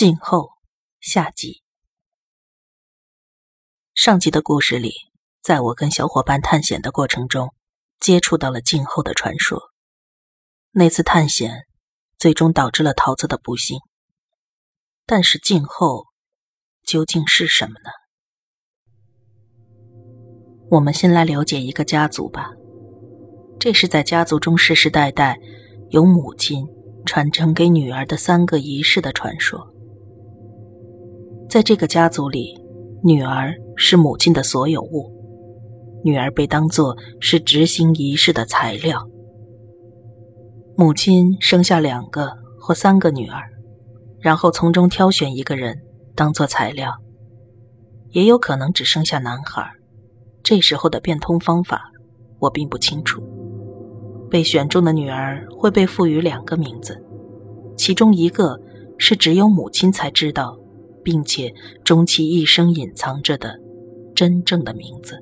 静候下集。上集的故事里，在我跟小伙伴探险的过程中，接触到了静候的传说。那次探险最终导致了桃子的不幸。但是静候究竟是什么呢？我们先来了解一个家族吧。这是在家族中世世代代由母亲传承给女儿的三个仪式的传说。在这个家族里，女儿是母亲的所有物，女儿被当作是执行仪式的材料。母亲生下两个或三个女儿，然后从中挑选一个人当做材料，也有可能只生下男孩。这时候的变通方法，我并不清楚。被选中的女儿会被赋予两个名字，其中一个是只有母亲才知道。并且终其一生隐藏着的真正的名字。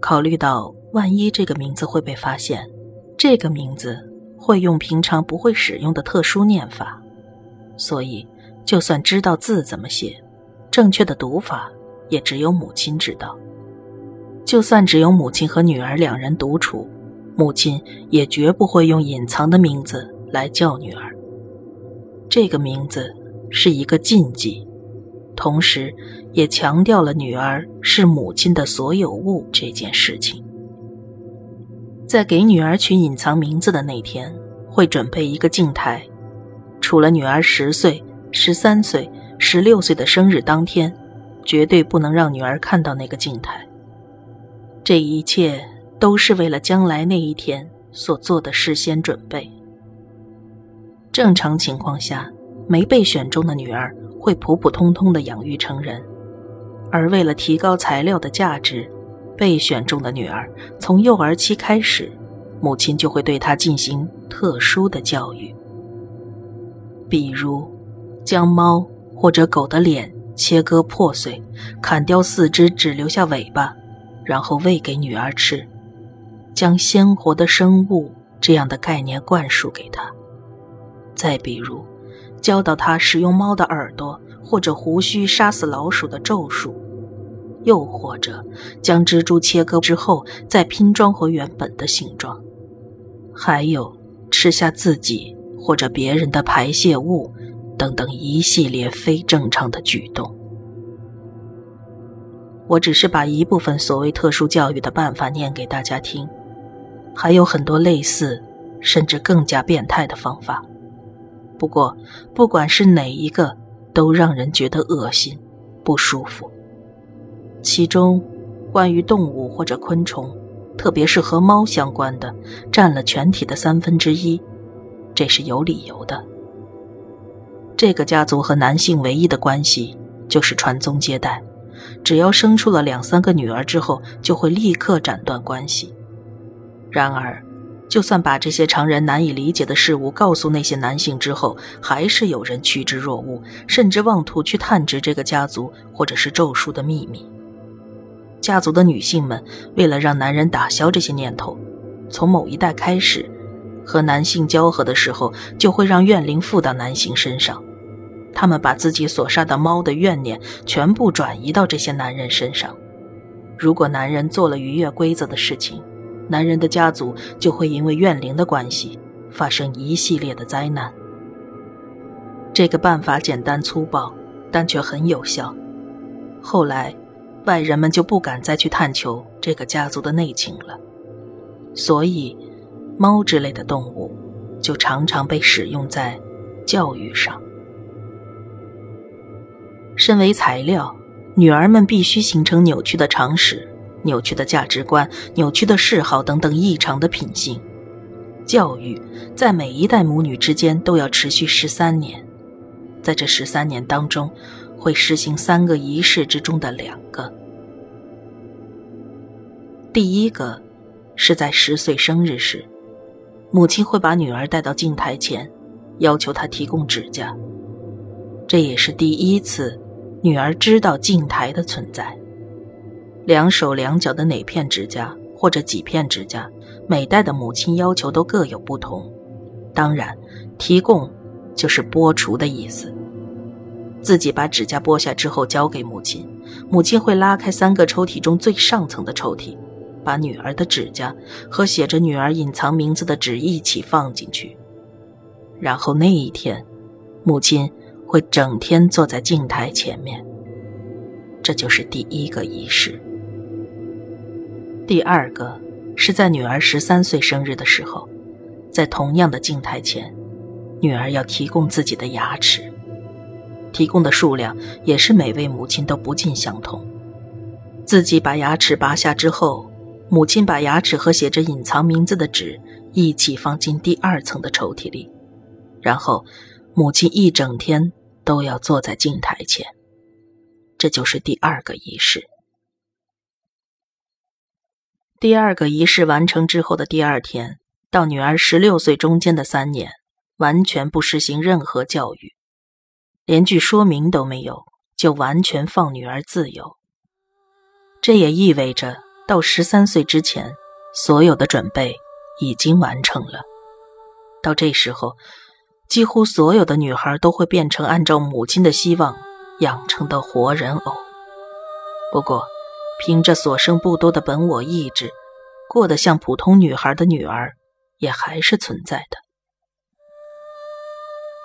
考虑到万一这个名字会被发现，这个名字会用平常不会使用的特殊念法，所以就算知道字怎么写，正确的读法也只有母亲知道。就算只有母亲和女儿两人独处，母亲也绝不会用隐藏的名字来叫女儿。这个名字。是一个禁忌，同时也强调了女儿是母亲的所有物这件事情。在给女儿取隐藏名字的那天，会准备一个镜台，除了女儿十岁、十三岁、十六岁的生日当天，绝对不能让女儿看到那个镜台。这一切都是为了将来那一天所做的事先准备。正常情况下。没被选中的女儿会普普通通的养育成人，而为了提高材料的价值，被选中的女儿从幼儿期开始，母亲就会对她进行特殊的教育，比如将猫或者狗的脸切割破碎，砍掉四肢只留下尾巴，然后喂给女儿吃，将鲜活的生物这样的概念灌输给她。再比如。教导他使用猫的耳朵或者胡须杀死老鼠的咒术，又或者将蜘蛛切割之后再拼装回原本的形状，还有吃下自己或者别人的排泄物等等一系列非正常的举动。我只是把一部分所谓特殊教育的办法念给大家听，还有很多类似甚至更加变态的方法。不过，不管是哪一个，都让人觉得恶心、不舒服。其中，关于动物或者昆虫，特别是和猫相关的，占了全体的三分之一，这是有理由的。这个家族和男性唯一的关系就是传宗接代，只要生出了两三个女儿之后，就会立刻斩断关系。然而，就算把这些常人难以理解的事物告诉那些男性之后，还是有人趋之若鹜，甚至妄图去探知这个家族或者是咒术的秘密。家族的女性们为了让男人打消这些念头，从某一代开始，和男性交合的时候就会让怨灵附到男性身上，他们把自己所杀的猫的怨念全部转移到这些男人身上。如果男人做了逾越规则的事情，男人的家族就会因为怨灵的关系发生一系列的灾难。这个办法简单粗暴，但却很有效。后来，外人们就不敢再去探求这个家族的内情了，所以，猫之类的动物就常常被使用在教育上。身为材料，女儿们必须形成扭曲的常识。扭曲的价值观、扭曲的嗜好等等异常的品性，教育在每一代母女之间都要持续十三年，在这十三年当中，会实行三个仪式之中的两个。第一个是在十岁生日时，母亲会把女儿带到镜台前，要求她提供指甲，这也是第一次女儿知道镜台的存在。两手两脚的哪片指甲，或者几片指甲，每代的母亲要求都各有不同。当然，提供就是剥除的意思。自己把指甲剥下之后交给母亲，母亲会拉开三个抽屉中最上层的抽屉，把女儿的指甲和写着女儿隐藏名字的纸一起放进去。然后那一天，母亲会整天坐在镜台前面。这就是第一个仪式。第二个是在女儿十三岁生日的时候，在同样的镜台前，女儿要提供自己的牙齿，提供的数量也是每位母亲都不尽相同。自己把牙齿拔下之后，母亲把牙齿和写着隐藏名字的纸一起放进第二层的抽屉里。然后，母亲一整天都要坐在镜台前，这就是第二个仪式。第二个仪式完成之后的第二天，到女儿十六岁中间的三年，完全不实行任何教育，连句说明都没有，就完全放女儿自由。这也意味着，到十三岁之前，所有的准备已经完成了。到这时候。几乎所有的女孩都会变成按照母亲的希望养成的活人偶。不过，凭着所剩不多的本我意志，过得像普通女孩的女儿也还是存在的。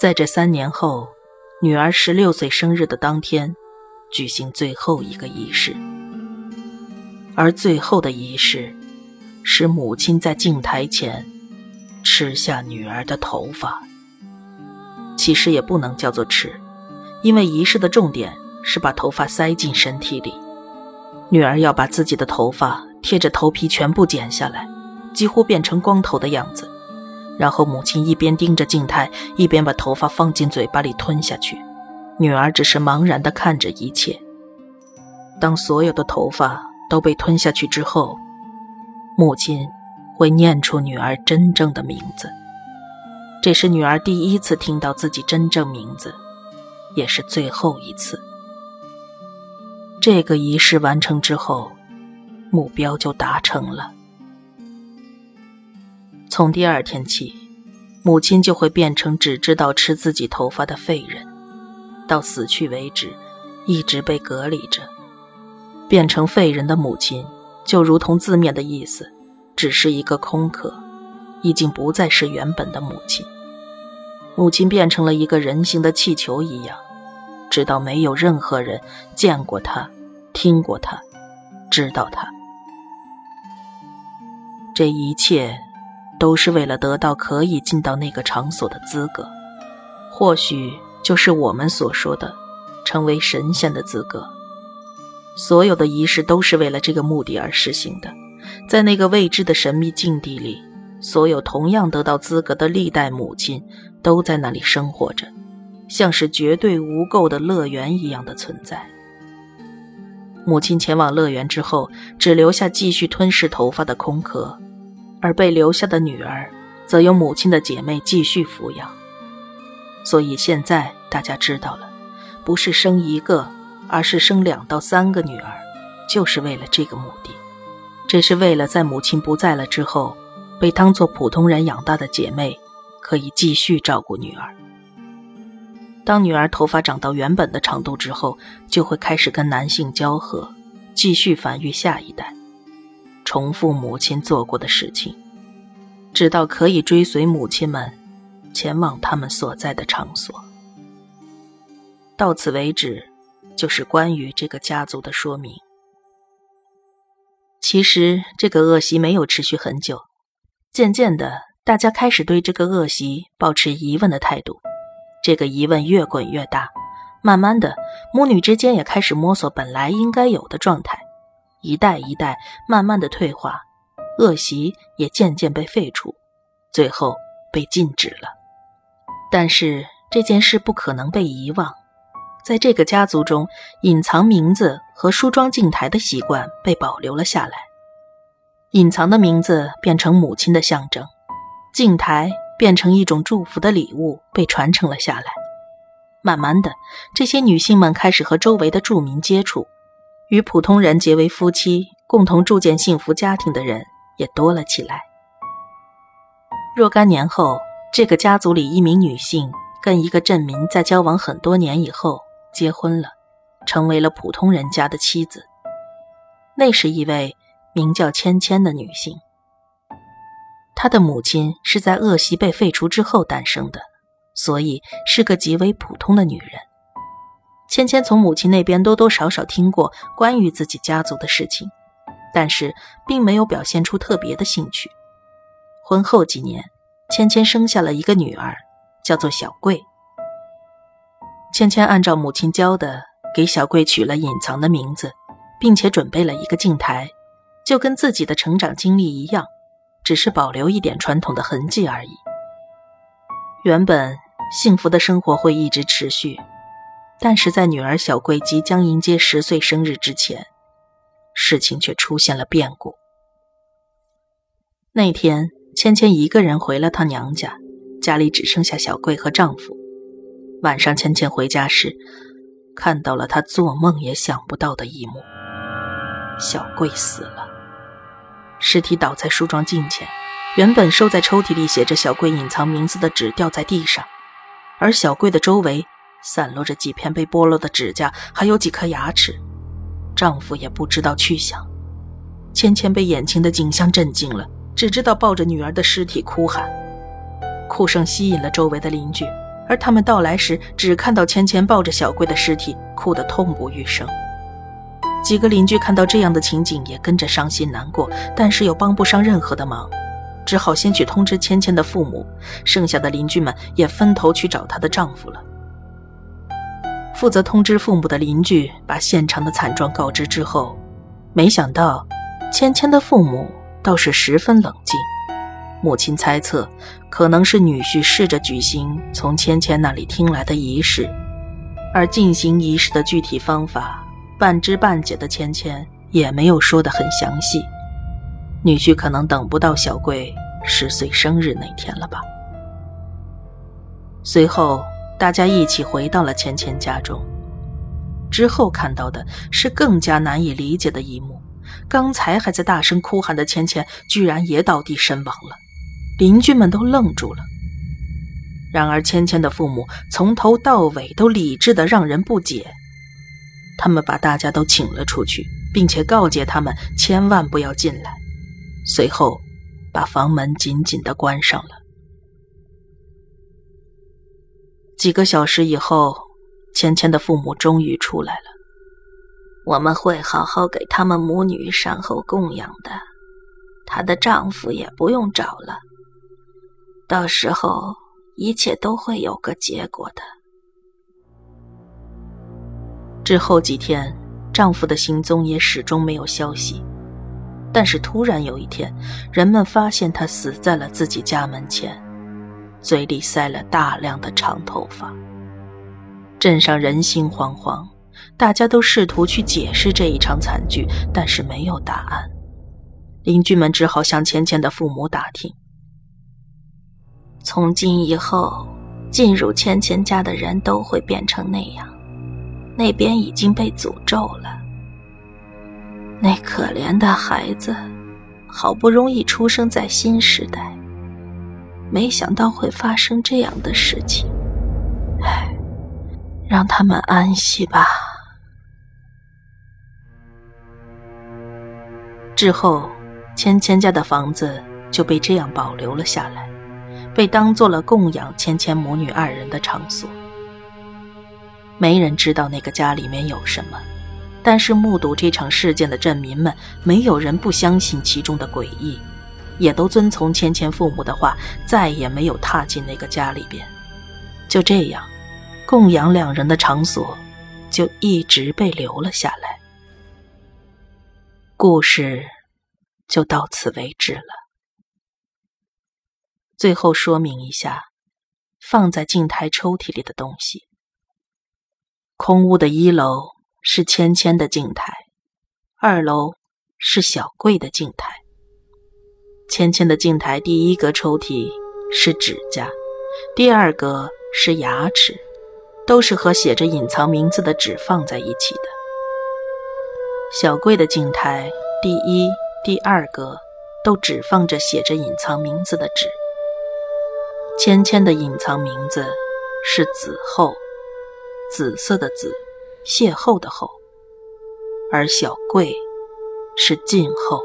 在这三年后，女儿十六岁生日的当天，举行最后一个仪式。而最后的仪式，是母亲在镜台前吃下女儿的头发。其实也不能叫做吃，因为仪式的重点是把头发塞进身体里。女儿要把自己的头发贴着头皮全部剪下来，几乎变成光头的样子。然后母亲一边盯着镜台，一边把头发放进嘴巴里吞下去。女儿只是茫然地看着一切。当所有的头发都被吞下去之后，母亲会念出女儿真正的名字。这是女儿第一次听到自己真正名字，也是最后一次。这个仪式完成之后，目标就达成了。从第二天起，母亲就会变成只知道吃自己头发的废人，到死去为止，一直被隔离着。变成废人的母亲，就如同字面的意思，只是一个空壳，已经不再是原本的母亲。母亲变成了一个人形的气球一样，直到没有任何人见过她、听过她、知道她。这一切都是为了得到可以进到那个场所的资格，或许就是我们所说的成为神仙的资格。所有的仪式都是为了这个目的而实行的，在那个未知的神秘境地里。所有同样得到资格的历代母亲都在那里生活着，像是绝对无垢的乐园一样的存在。母亲前往乐园之后，只留下继续吞噬头发的空壳，而被留下的女儿则由母亲的姐妹继续抚养。所以现在大家知道了，不是生一个，而是生两到三个女儿，就是为了这个目的。这是为了在母亲不在了之后。被当作普通人养大的姐妹，可以继续照顾女儿。当女儿头发长到原本的长度之后，就会开始跟男性交合，继续繁育下一代，重复母亲做过的事情，直到可以追随母亲们前往他们所在的场所。到此为止，就是关于这个家族的说明。其实，这个恶习没有持续很久。渐渐的，大家开始对这个恶习保持疑问的态度。这个疑问越滚越大，慢慢的，母女之间也开始摸索本来应该有的状态。一代一代慢慢的退化，恶习也渐渐被废除，最后被禁止了。但是这件事不可能被遗忘，在这个家族中，隐藏名字和梳妆镜台的习惯被保留了下来。隐藏的名字变成母亲的象征，镜台变成一种祝福的礼物，被传承了下来。慢慢的，这些女性们开始和周围的住民接触，与普通人结为夫妻，共同铸建幸福家庭的人也多了起来。若干年后，这个家族里一名女性跟一个镇民在交往很多年以后，结婚了，成为了普通人家的妻子。那是一位名叫芊芊的女性。她的母亲是在恶习被废除之后诞生的，所以是个极为普通的女人。芊芊从母亲那边多多少少听过关于自己家族的事情，但是并没有表现出特别的兴趣。婚后几年，芊芊生下了一个女儿，叫做小桂。芊芊按照母亲教的，给小桂取了隐藏的名字，并且准备了一个镜台，就跟自己的成长经历一样，只是保留一点传统的痕迹而已。原本幸福的生活会一直持续。但是在女儿小桂即将迎接十岁生日之前，事情却出现了变故。那天，芊芊一个人回了趟娘家，家里只剩下小桂和丈夫。晚上，芊芊回家时，看到了她做梦也想不到的一幕：小桂死了，尸体倒在梳妆镜前，原本收在抽屉里写着小贵隐藏名字的纸掉在地上，而小贵的周围。散落着几片被剥落的指甲，还有几颗牙齿。丈夫也不知道去向。芊芊被眼前的景象震惊了，只知道抱着女儿的尸体哭喊。哭声吸引了周围的邻居，而他们到来时，只看到芊芊抱着小贵的尸体，哭得痛不欲生。几个邻居看到这样的情景，也跟着伤心难过，但是又帮不上任何的忙，只好先去通知芊芊的父母。剩下的邻居们也分头去找她的丈夫了。负责通知父母的邻居把现场的惨状告知之后，没想到芊芊的父母倒是十分冷静。母亲猜测，可能是女婿试着举行从芊芊那里听来的仪式，而进行仪式的具体方法，半知半解的芊芊也没有说得很详细。女婿可能等不到小贵十岁生日那天了吧？随后。大家一起回到了芊芊家中，之后看到的是更加难以理解的一幕：刚才还在大声哭喊的芊芊，居然也倒地身亡了。邻居们都愣住了。然而，芊芊的父母从头到尾都理智的让人不解。他们把大家都请了出去，并且告诫他们千万不要进来，随后把房门紧紧的关上了。几个小时以后，芊芊的父母终于出来了。我们会好好给他们母女善后供养的，她的丈夫也不用找了。到时候一切都会有个结果的。之后几天，丈夫的行踪也始终没有消息。但是突然有一天，人们发现他死在了自己家门前。嘴里塞了大量的长头发，镇上人心惶惶，大家都试图去解释这一场惨剧，但是没有答案。邻居们只好向芊芊的父母打听。从今以后，进入芊芊家的人都会变成那样，那边已经被诅咒了。那可怜的孩子，好不容易出生在新时代。没想到会发生这样的事情，唉，让他们安息吧。之后，芊芊家的房子就被这样保留了下来，被当做了供养芊芊母女二人的场所。没人知道那个家里面有什么，但是目睹这场事件的镇民们，没有人不相信其中的诡异。也都遵从芊芊父母的话，再也没有踏进那个家里边。就这样，供养两人的场所就一直被留了下来。故事就到此为止了。最后说明一下，放在镜台抽屉里的东西。空屋的一楼是芊芊的镜台，二楼是小桂的镜台。芊芊的镜台第一格抽屉是指甲，第二格是牙齿，都是和写着隐藏名字的纸放在一起的。小桂的镜台第一、第二格都只放着写着隐藏名字的纸。芊芊的隐藏名字是子厚，紫色的紫，邂逅的逅，而小贵是静候，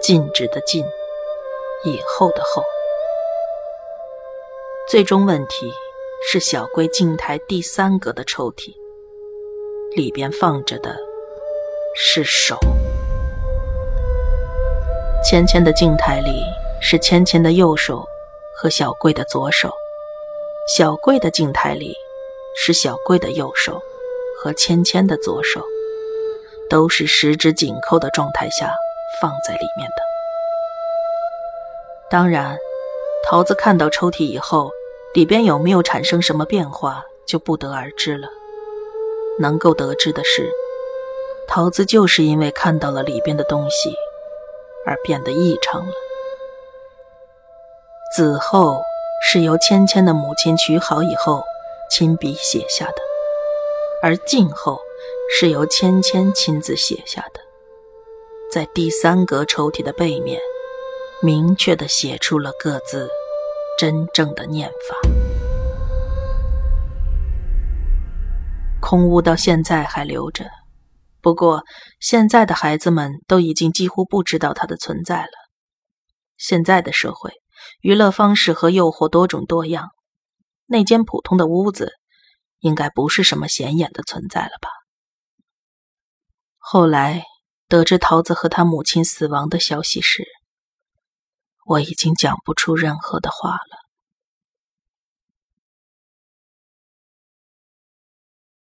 静止的静，以后的后。最终问题是小贵镜台第三格的抽屉，里边放着的是手。芊芊的镜台里是芊芊的右手和小贵的左手，小贵的镜台里是小贵的右手和芊芊的左手，都是十指紧扣的状态下放在里面的。当然，桃子看到抽屉以后，里边有没有产生什么变化就不得而知了。能够得知的是，桃子就是因为看到了里边的东西。而变得异常了。子后是由芊芊的母亲取好以后亲笔写下的，而静后是由芊芊亲自写下的，在第三格抽屉的背面，明确的写出了各自真正的念法。空屋到现在还留着。不过，现在的孩子们都已经几乎不知道它的存在了。现在的社会，娱乐方式和诱惑多种多样，那间普通的屋子，应该不是什么显眼的存在了吧？后来得知桃子和他母亲死亡的消息时，我已经讲不出任何的话了。